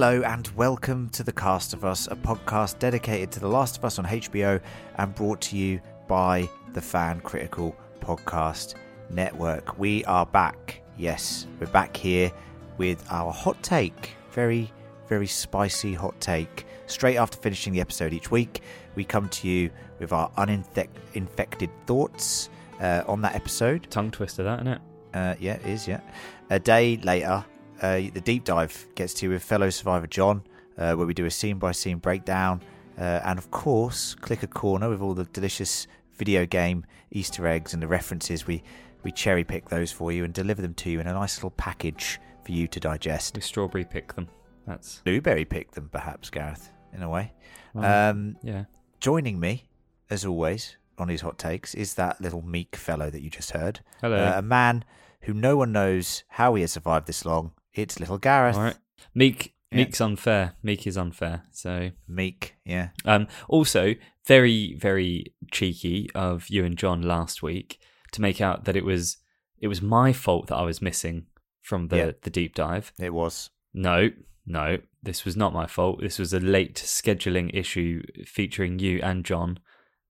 Hello and welcome to The Cast of Us, a podcast dedicated to The Last of Us on HBO and brought to you by the Fan Critical Podcast Network. We are back. Yes, we're back here with our hot take. Very, very spicy hot take. Straight after finishing the episode each week, we come to you with our uninfected thoughts uh, on that episode. Tongue twister, that, isn't it? Uh, yeah, it is, yeah. A day later, uh, the deep dive gets to you with fellow survivor John, uh, where we do a scene by scene breakdown. Uh, and of course, Clicker Corner with all the delicious video game Easter eggs and the references. We, we cherry pick those for you and deliver them to you in a nice little package for you to digest. We strawberry pick them. That's Blueberry pick them, perhaps, Gareth, in a way. well, Um, yeah. joining me, as always, on these hot takes is that little meek fellow that you just heard. Hello. Uh, a man who no one knows how he has survived this long. It's little Gareth. All right. Meek. Yeah. Meek's unfair. Meek is unfair. So, Meek, yeah. um, also very, very cheeky of you and John last week to make out that it was it was my fault that I was missing from the Yeah. the deep dive. It was. No, no, this was not my fault. This was a late scheduling issue featuring you and John.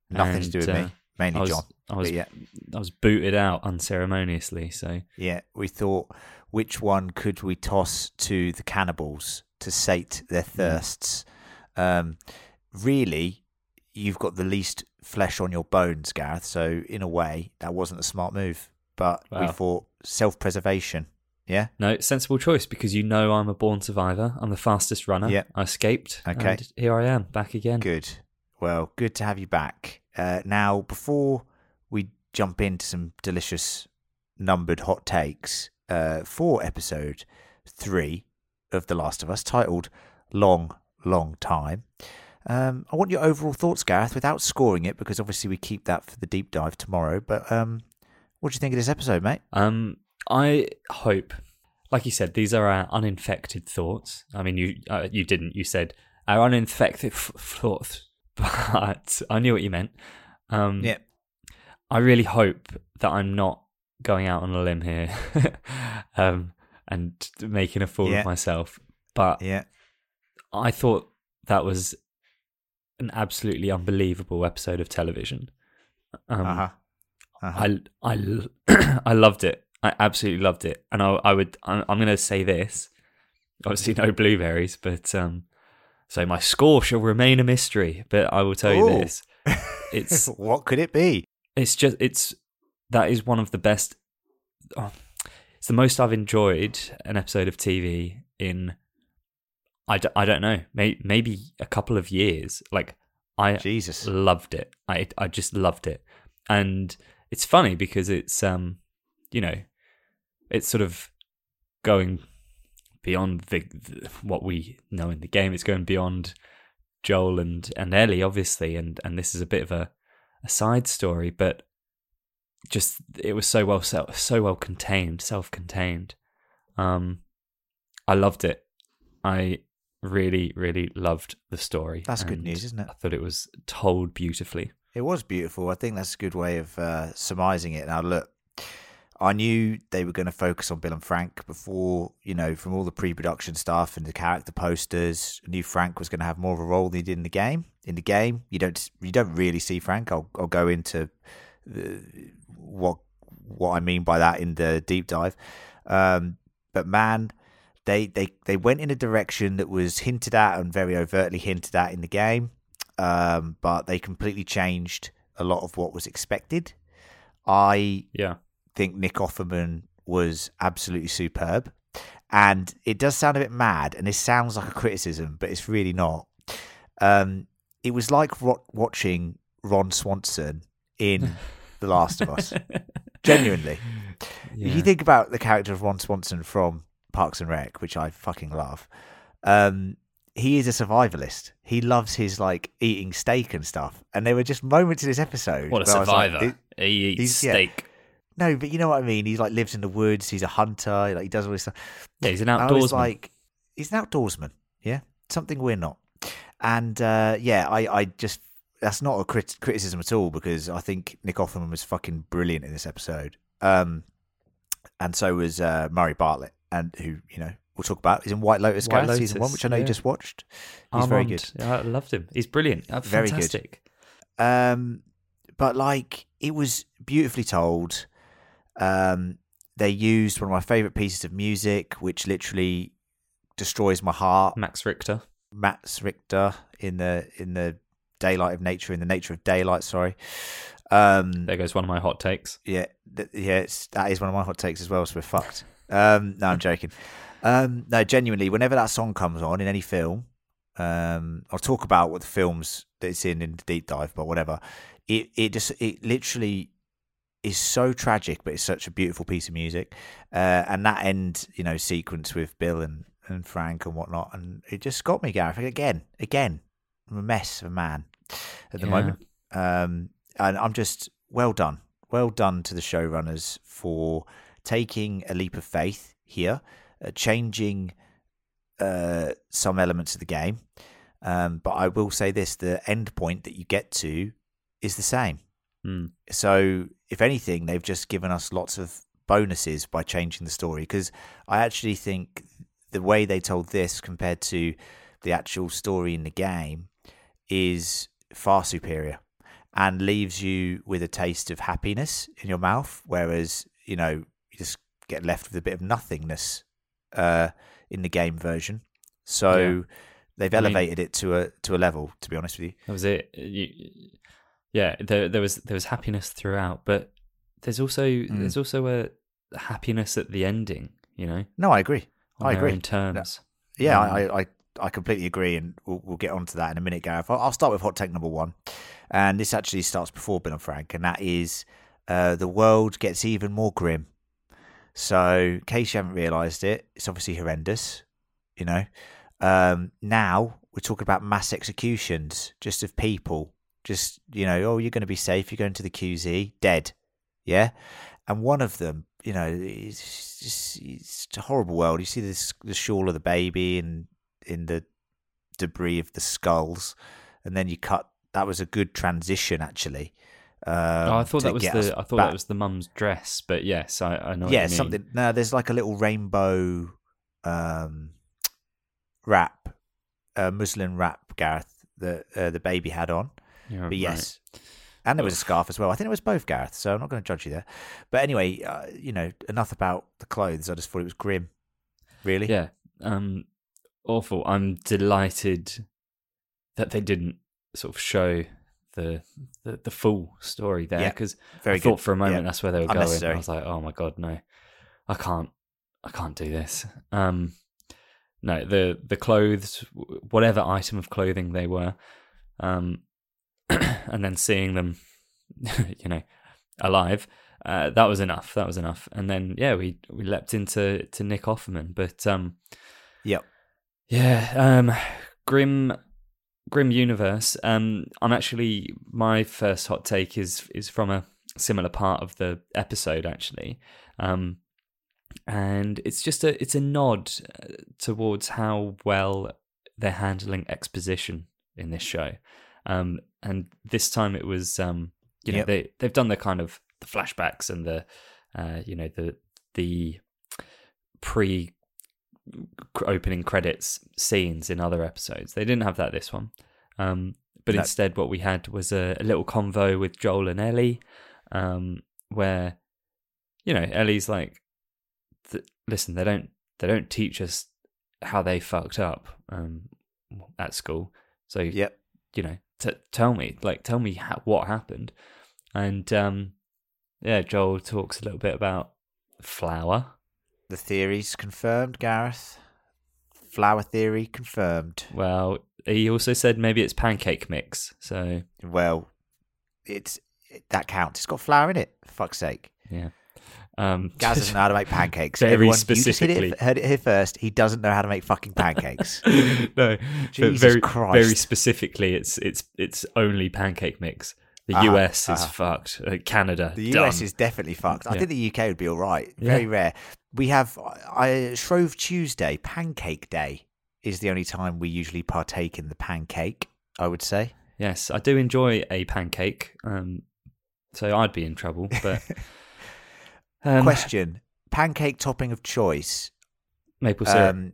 Nothing to do with uh, me. Mainly I was, John. I was, yeah, I was booted out unceremoniously. So yeah. We thought, which one could we toss to the cannibals to sate their thirsts? Um, really, you've got the least flesh on your bones, Gareth. So in a way, that wasn't a smart move. But we thought self-preservation. Yeah. No, sensible choice because you know I'm a born survivor. I'm the fastest runner. Yeah. I escaped. Okay. And here I am, back again. Good. Well, good to have you back. Uh, now, before we jump into some delicious numbered hot takes uh, for episode three of The Last of Us, titled Long, Long Time, um, I want your overall thoughts, Gareth, without scoring it, because obviously we keep that for the deep dive tomorrow. But um, what do you think of this episode, mate? Um, I hope, like you said, these are our uninfected thoughts. I mean, you uh, you didn't. You said our uninfected f- thoughts, but I knew what you meant. Um, Yeah. I really hope that I'm not going out on a limb here, um, and making a fool Yeah. of myself. But Yeah. I thought that was an absolutely unbelievable episode of television. Um, Uh huh. Uh-huh. I I I loved it. I absolutely loved it, and I I would I'm, I'm going to say this. Obviously, no blueberries, but um, so my score shall remain a mystery. But I will tell you this: it's what could it be? it's just it's that is one of the best. Oh, it's the most I've enjoyed an episode of TV in. I, d- I don't know, may, maybe a couple of years. Like I Jesus. loved it. I I just loved it, and it's funny because it's um, you know, it's sort of going beyond the, the what we know in the game. It's going beyond Joel and and Ellie, obviously, and and this is a bit of a a side story, but just it was so well so, so well contained, self contained. Um, I loved it. I really really loved the story. That's good news, isn't it? I thought it was told beautifully. It was beautiful. I think that's a good way of uh, surmising it. Now, look, I knew they were going to focus on Bill and Frank before, you know, from all the pre-production stuff and the character posters. I knew Frank was going to have more of a role than he did in the game. In the game, you don't you don't really see Frank. I'll I'll go into what what I mean by that in the deep dive. Um, but man, they they they went in a direction that was hinted at and very overtly hinted at in the game um, but they completely changed a lot of what was expected. I Yeah. think Nick Offerman was absolutely superb. And it does sound a bit mad, and this sounds like a criticism, but it's really not. Um, it was like watching Ron Swanson in The Last of Us. Genuinely. If you think about the character of Ron Swanson from Parks and Rec, which I fucking love, um, he is a survivalist. He loves his like eating steak and stuff. And there were just moments in this episode. what a was like, survivor! He eats he's- yeah. steak. no, but you know what I mean. He like lives in the woods. He's a hunter. Like he does all this stuff. Yeah, he's an outdoorsman. like, he's an outdoorsman. Yeah, something we're not. And uh, yeah, I, I just that's not a crit- criticism at all because I think Nick Offerman was fucking brilliant in this episode. Um, and so was uh, Murray Bartlett, and who you know we'll talk about. He's in White Lotus, White Gareth, season one, which I know you just watched. He's very good. Yeah, I loved him. He's brilliant. Uh, Very good. Um, but like it was beautifully told. Um, they used one of my favorite pieces of music, which literally destroys my heart. Max Richter. Max Richter in the in the daylight of nature, in the nature of daylight. Sorry. Um, There goes one of my hot takes. yeah, th- yeah, it's, that is one of my hot takes as well. So we're fucked. Um, no, I'm joking. Um, no, genuinely, whenever that song comes on in any film, um, I'll talk about what the films that it's in in the deep dive, but whatever. It it just it literally is so tragic, but it's such a beautiful piece of music. Uh, and that end, you know, sequence with Bill and, and Frank and whatnot, and it just got me, Gareth. Again, again, I'm a mess of a man at the Yeah. moment. Um, and I'm just well done, well done to the showrunners for taking a leap of faith here, uh, changing uh, some elements of the game. Um, but I will say this: the end point that you get to is the same. Mm. So, if anything, they've just given us lots of bonuses by changing the story. Because I actually think the way they told this compared to the actual story in the game is far superior and leaves you with a taste of happiness in your mouth. Whereas, you know, you just get left with a bit of nothingness uh, in the game version. So, Yeah. they've I mean- elevated it to a to a level. To be honest with you, That was it. You, yeah, there, there was there was happiness throughout, but there's also Mm. there's also a happiness at the ending. You know, no, I agree. I agree. own terms. Yeah, Um, I, I, I completely agree, and we'll, we'll get onto that in a minute, Gareth. I'll, I'll start with hot take number one, and this actually starts before Bill and Frank, and that is uh, the world gets even more grim. So, in case you haven't realised it, it's obviously horrendous. You know, um, now we're talking about mass executions just of people. Just you know, oh, you're going to be safe. You're going to the QZ, dead. Yeah, and one of them, you know, it's just it's a horrible world. You see this the shawl of the baby and in the debris of the skulls, and then you cut. That was a good transition, actually. Um, oh, I thought that was the I thought back- that was the mum's dress, but yes, I, I know. yeah, something. No, there's like a little rainbow um, wrap, uh, muslin wrap, Gareth, that uh, the baby had on. You're But right. yes. And there was a scarf as well. I think it was both, Gareth. So I'm not going to judge you there. But anyway, uh, you know, enough about the clothes. I just thought it was grim. Really? Yeah, um, awful. I'm delighted that they didn't sort of show the the, the full story there Yeah, because Very I good. thought for a moment Yeah. that's where they were going. I was like, oh my god, no, I can't, I can't do this. Um, no, the the clothes, whatever item of clothing they were, um, and then seeing them, you know, alive. Uh, that was enough. That was enough. And then yeah, we we leapt into to Nick Offerman, but um, Yep. Yeah, um, grim, grim universe. Um, I'm actually my first hot take is is from a similar part of the episode actually, um, and it's just a it's a nod uh, towards how well they're handling exposition in this show, um, and this time it was um, you know Yep. they they've done the kind of the flashbacks and the uh, you know the the pre opening credits scenes in other episodes. They didn't have that this one. Um, but No. instead, what we had was a, a little convo with Joel and Ellie, um, where you know Ellie's like, "Listen, they don't they don't teach us how they fucked up um, at school. So Yep. you know, t- tell me, like, tell me how, what happened." And um, yeah, Joel talks a little bit about flour. The theory's confirmed, Gareth. Flower theory confirmed. Well, he also said maybe it's pancake mix. So Well, it's that counts. It's got flour in it. For fuck's sake. yeah, um, Gaz doesn't know how to make pancakes. Very Everyone, you just hit specifically. it, heard it here first. He doesn't know how to make fucking pancakes. no, Jesus very, Christ. very specifically, it's it's it's only pancake mix. The Ah, US is ah. fucked. Uh, Canada, The done. US is definitely fucked. I Yeah. think the UK would be all right. Yeah. Very rare. We have I Shrove Tuesday, Pancake Day, is the only time we usually partake in the pancake. I would say. yes. I do enjoy a pancake. Um, so I'd be in trouble. But um, Question: Pancake topping of choice. Maple syrup. Um,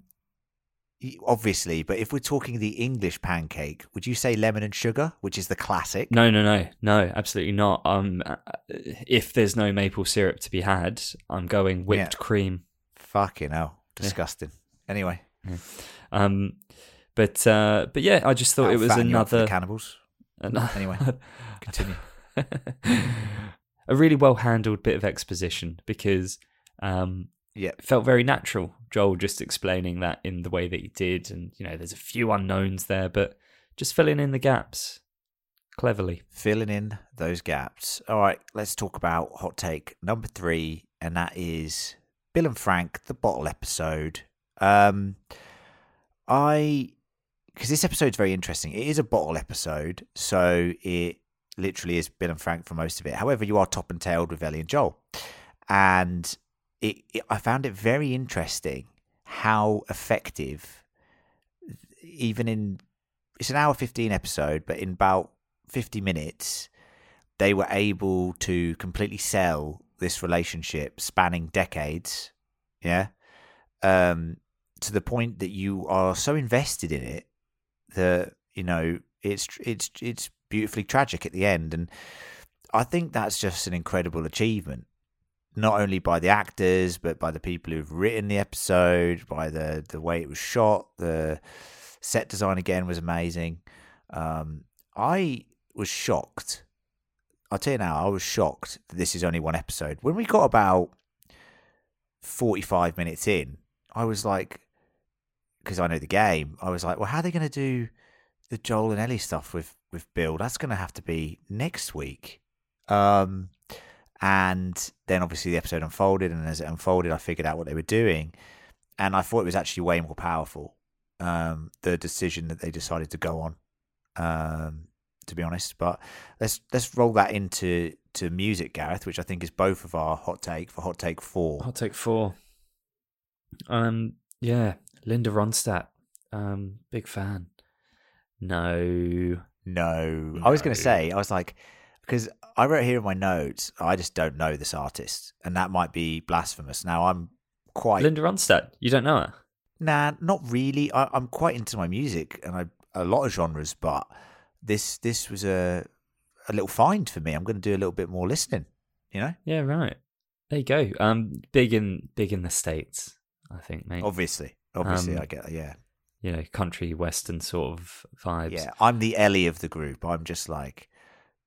obviously, but if we're talking the English pancake, would you say lemon and sugar, which is the classic? no, no, no, no, absolutely not. Um, uh, if there's no maple syrup to be had, I'm going whipped Yeah. cream. Fucking hell, disgusting. Anyway, Um, but uh, but yeah, I just thought it was fatten you up for the another cannibals. an- Anyway, continue. a really well handled bit of exposition because um, Yeah, felt very natural. Joel just explaining that in the way that he did, and you know, there's a few unknowns there, but just filling in the gaps cleverly. filling in those gaps. All right, let's talk about hot take number three, and that is Bill and Frank, the bottle episode. Um, I because this episode's very interesting. It is a bottle episode, so it literally is Bill and Frank for most of it. However, you are top and tailed with Ellie and Joel, and it, it I found it very interesting how effective, even in it's an hour fifteen episode, but in about 50 minutes, they were able to completely sell this relationship spanning decades. Yeah. Um, to the point that you are so invested in it that, you know, it's, it's, it's beautifully tragic at the end. And I think that's just an incredible achievement. Not only by the actors, but by the people who've written the episode, by the the way it was shot, the set design again was amazing. Um, I was shocked. I'll tell you now, I was shocked that this is only one episode. When we got about 45 minutes in, I was like, because I know the game, I was like, well, how are they going to do the Joel and Ellie stuff with, with Bill? That's going to have to be next week. Um, and then obviously the episode unfolded, and as it unfolded, I figured out what they were doing. And I thought it was actually way more powerful, um, the decision that they decided to go on um, to be honest. But let's let's roll that into to music, Gareth, which I think is both of our hot take for hot take four. I'll take four. Um, yeah, Linda Ronstadt. Um, big fan. No, No, I was going to say I was like because I wrote here in my notes I just don't know this artist, and that might be blasphemous. Now I'm quite Linda Ronstadt. You don't know her? nah, not really. I, I'm quite into my music and I a lot of genres, but this this was a a little find for me. I'm going to do a little bit more listening. You know, Yeah, right. There you go. Um, big in big in the states, I think, mate. obviously, obviously, Um, I get that. Yeah, You know, country western sort of vibes. yeah. I'm the Ellie of the group. I'm just like,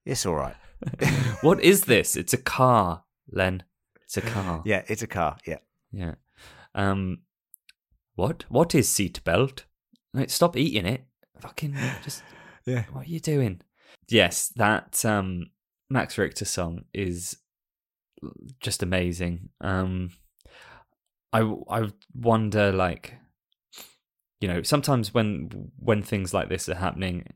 it's all right. what is this? It's a car, Len. It's a car. Yeah, it's a car. Yeah. Yeah. Um, what? What is seatbelt? Like, stop eating it. Fucking just. Yeah. What are you doing? Yes, that um, Max Richter song is just amazing. Um, I I wonder like, you know, sometimes when when things like this are happening,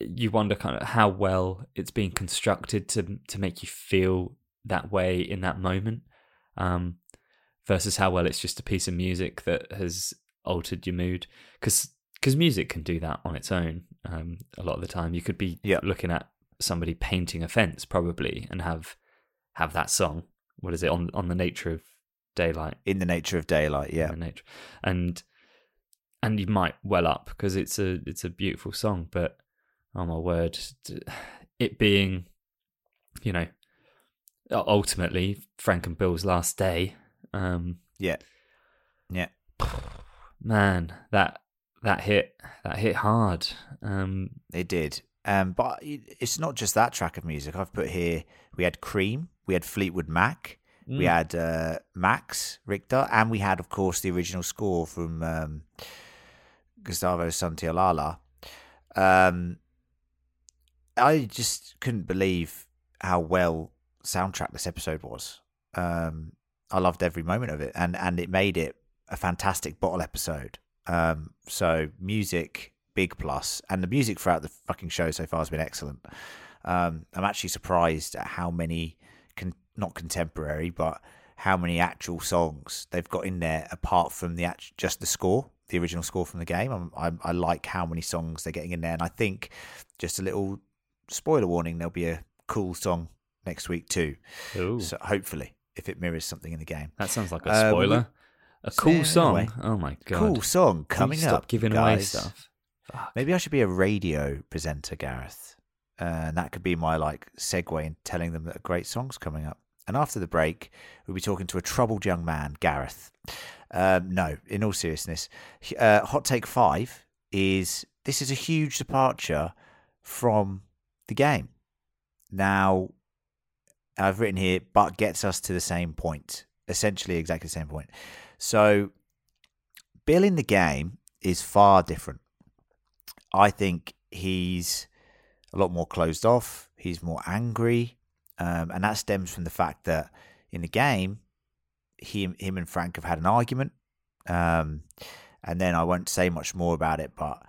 you wonder kind of how well it's being constructed to to make you feel that way in that moment, um, versus how well it's just a piece of music that has altered your mood. Because because music can do that on its own. Um, a lot of the time, you could be Yeah. looking at somebody painting a fence probably and have have that song. What is it on on the nature of daylight? In the nature of daylight. Yeah. nature, and and you might well up because it's a it's a beautiful song. But oh my word, it being, you know, ultimately Frank and Bill's last day. Um, Yeah. Yeah. man, that that hit that hit hard. Um, It did. Um, but it's not just that track of music. I've put here. We had Cream. We had Fleetwood Mac. We Mm. had uh, Max Richter, and we had, of course, the original score from um, Gustavo Santaolalla. Um, I just couldn't believe how well soundtrack this episode was. Um, I loved every moment of it, and and it made it a fantastic bottle episode. Um, so music, big plus, and the music throughout the fucking show so far has been excellent. Um, I'm actually surprised at how many, con- not contemporary, but how many actual songs they've got in there apart from the act- just the score, the original score from the game. I'm, I'm, I like how many songs they're getting in there, and I think just a little spoiler warning: there'll be a cool song next week too. Ooh, So hopefully, if it mirrors something in the game. that sounds like a Um, spoiler. A cool anyway, song. Oh my god. Cool song coming stop up. giving away stuff. Fuck. Maybe I should be a radio presenter, Gareth. Uh, and that could be my like segue in telling them that a great song's coming up. And after the break, we'll be talking to a troubled young man, Gareth. Um, no, in all seriousness, uh, hot take five is this is a huge departure from the game. Now, I've written here, but gets us to the same point, essentially exactly the same point. So, Bill in the game is far different. I think he's a lot more closed off. He's more angry, um, and that stems from the fact that in the game, he, him and Frank have had an argument. Um, and then I won't say much more about it, but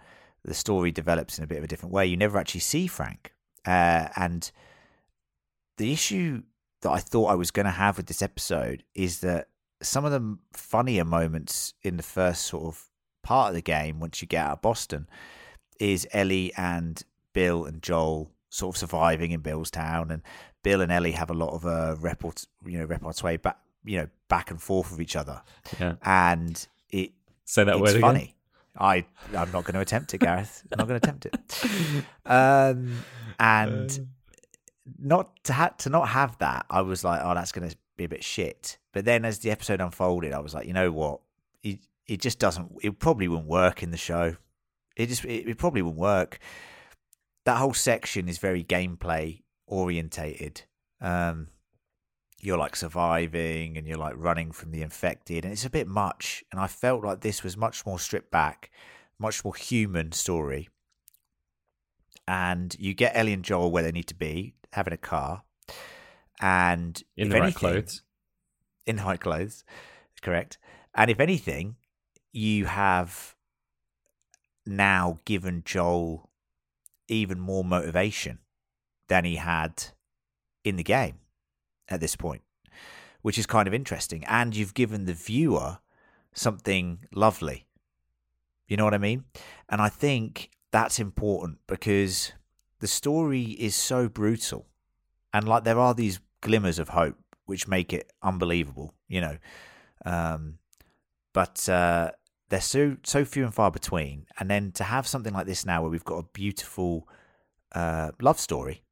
the story develops in a bit of a different way. You never actually see Frank, uh, and the issue that I thought I was going to have with this episode is that some of the funnier moments in the first sort of part of the game, once you get out of Boston, is Ellie and Bill and Joel sort of surviving in Bill's town, and Bill and Ellie have a lot of uh, report, you know, repartee back, you know, back and forth with each other, Yeah. and it Say that it's word again. I I'm not going to attempt it, Gareth. I'm not going to attempt it. Um, and Uh. not to ha- to not have that, I was like, oh, that's going to be a bit shit. But then as the episode unfolded, I was like, you know what? It it just doesn't. It probably wouldn't work in the show. It just it, it probably wouldn't work. That whole section is very gameplay orientated. Um, you're like surviving and you're like running from the infected, and it's a bit much. And I felt like this was much more stripped back, much more human story. And you get Ellie and Joel where they need to be, having a car, and In the right anything- clothes. in high clothes, correct. And if anything, you have now given Joel even more motivation than he had in the game at this point, which is kind of interesting. And you've given the viewer something lovely. You know what I mean? And I think that's important because the story is so brutal. And like there are these glimmers of hope which make it unbelievable, you know. Um, but uh, they're so so few and far between. And then to have something like this now, where we've got a beautiful uh, love story,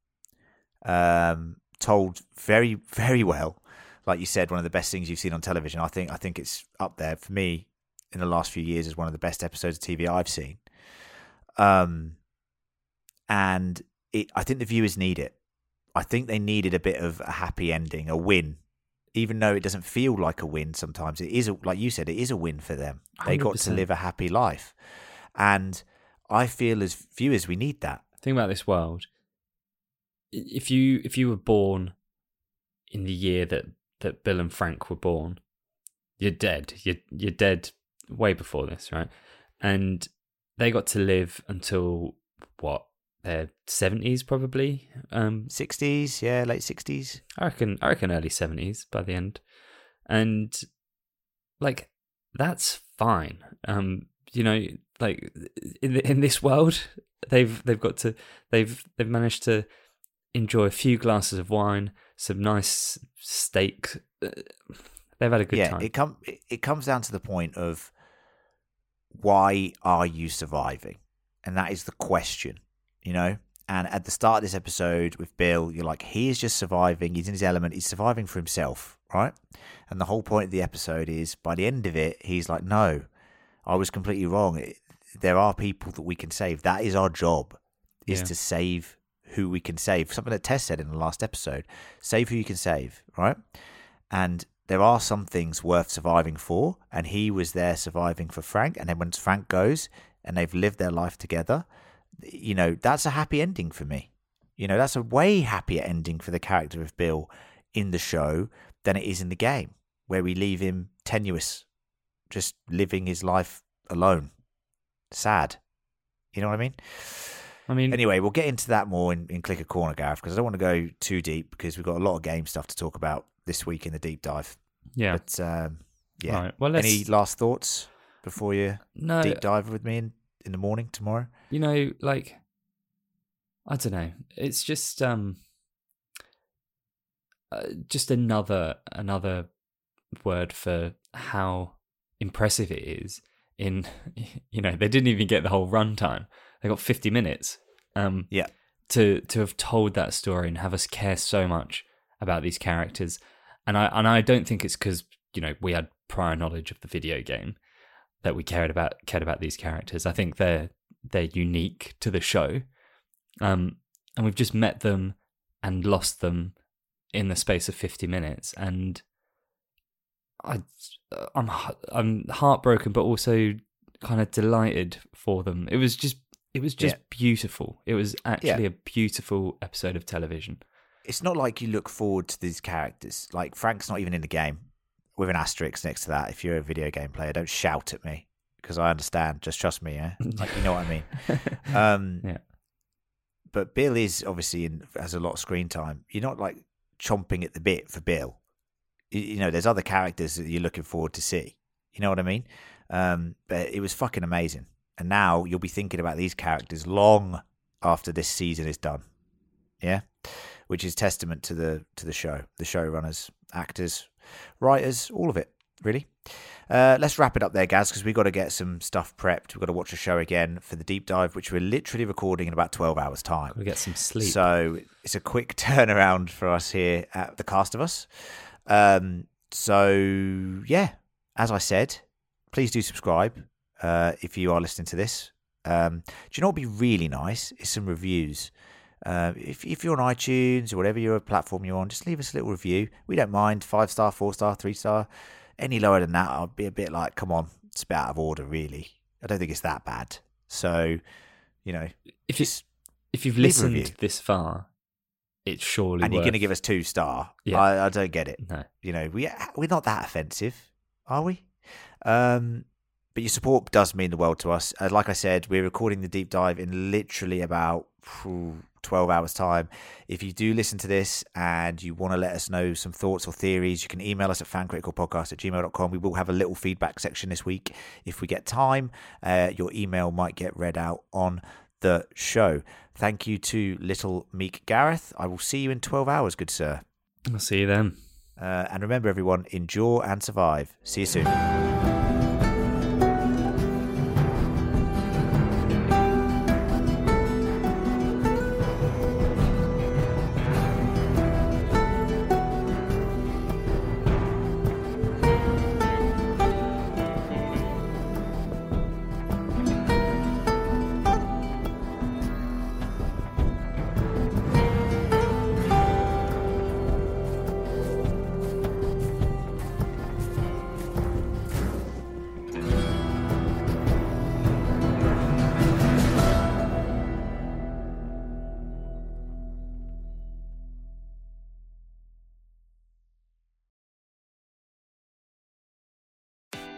um, told very very well, like you said, one of the best things you've seen on television. I think I think it's up there for me in the last few years as one of the best episodes of TV I've seen. Um, and it, I think the viewers need it. I think they needed a bit of a happy ending, a win, even though it doesn't feel like a win. Sometimes it is, a, like you said, it is a win for them. They got to live a happy life, and I feel as viewers we need that. Think about this world. If you if you were born in the year that that Bill and Frank were born, you're dead. You're you're dead way before this, right? And they got to live until what their seventies, probably. Um, Sixties, yeah, late sixties. I reckon I reckon early seventies by the end, and like that's fine. Um, you know, like in in this world, they've they've got to they've they've managed to enjoy a few glasses of wine, some nice steak. Uh, They've had a good yeah, time. it come it, comes down to the point of why are you surviving, and that is the question, you know. And at the start of this episode with Bill, you're like, he is just surviving. He's in his element. He's surviving for himself, right? And the whole point of the episode is, by the end of it, he's like, no, I was completely wrong. It, there are people that we can save. That is our job, is Yeah. to save who we can save. Something that Tess said in the last episode: save who you can save, right? And there are some things worth surviving for, and he was there surviving for Frank. And then when Frank goes and they've lived their life together, you know, that's a happy ending for me. You know, that's a way happier ending for the character of Bill in the show than it is in the game, where we leave him tenuous, just living his life alone. Sad. You know what I mean? I mean, Anyway, we'll get into that more in, in Clicker Corner, Gareth, because I don't want to go too deep because we've got a lot of game stuff to talk about this week in the deep dive. yeah. But um, yeah, right. Well, any last thoughts before you no. deep dive with me in, in the morning tomorrow? you know like i don't know it's just um uh, just another another word for how impressive it is in you know they didn't even get the whole runtime. They got 50 minutes um Yeah. to to have told that story and have us care so much about these characters. And i and i don't think it's because you know we had prior knowledge of the video game that we cared about cared about these characters. I think they're they're unique to the show. Um and we've just met them and lost them in the space of 50 minutes. And I I'm I'm heartbroken but also kind of delighted for them. It was just it was just Yeah. beautiful. It was actually Yeah. a beautiful episode of television. It's not like you look forward to these characters. Like Frank's not even in the game with an asterisk next to that. If you're a video game player, don't shout at me because I understand. Just trust me, yeah. Like you know what I mean. Um, Yeah. But Bill is obviously in, has a lot of screen time. You're not like chomping at the bit for Bill. You, know, there's other characters that you're looking forward to see. You know what I mean? Um, but it was fucking amazing. And now you'll be thinking about these characters long after this season is done. Yeah, which is testament to the to the show, the showrunners, actors, writers, all of it. Really. Uh, let's wrap it up there, Gaz, because we've got to get some stuff prepped. We've got to watch the show again for the deep dive, which we're literally recording in about 12 hours' time. Gotta get some sleep. So it's a quick turnaround for us here at the cast of us. Um, so yeah, as I said, please do subscribe uh, if you are listening to this. Um, do you know what would be really nice? Is some reviews. Uh, if if you're on iTunes or whatever your platform you're on, just leave us a little review. We don't mind five star, four star, three star. Any lower than that, I'll be a bit like, come on, it's a bit out of order, really. I don't think it's that bad. So, you know, if you if you've listened this far, it's surely and you're going to give us two star. Yeah. I, I don't get it. no. You know, we we're not that offensive, are we? Um, but your support does mean the world to us. Uh, like I said, we're recording the deep dive in literally about phew, 12 hours time. If you do listen to this and you want to let us know some thoughts or theories, you can email us at fancriticalpodcast at gmail.com. We will have a little feedback section this week if we get time. Uh, your email might get read out on the show. Thank you to little Meek Gareth. I will see you in 12 hours, good sir. I'll see you then. Uh, and remember, everyone, endure and survive. See you soon.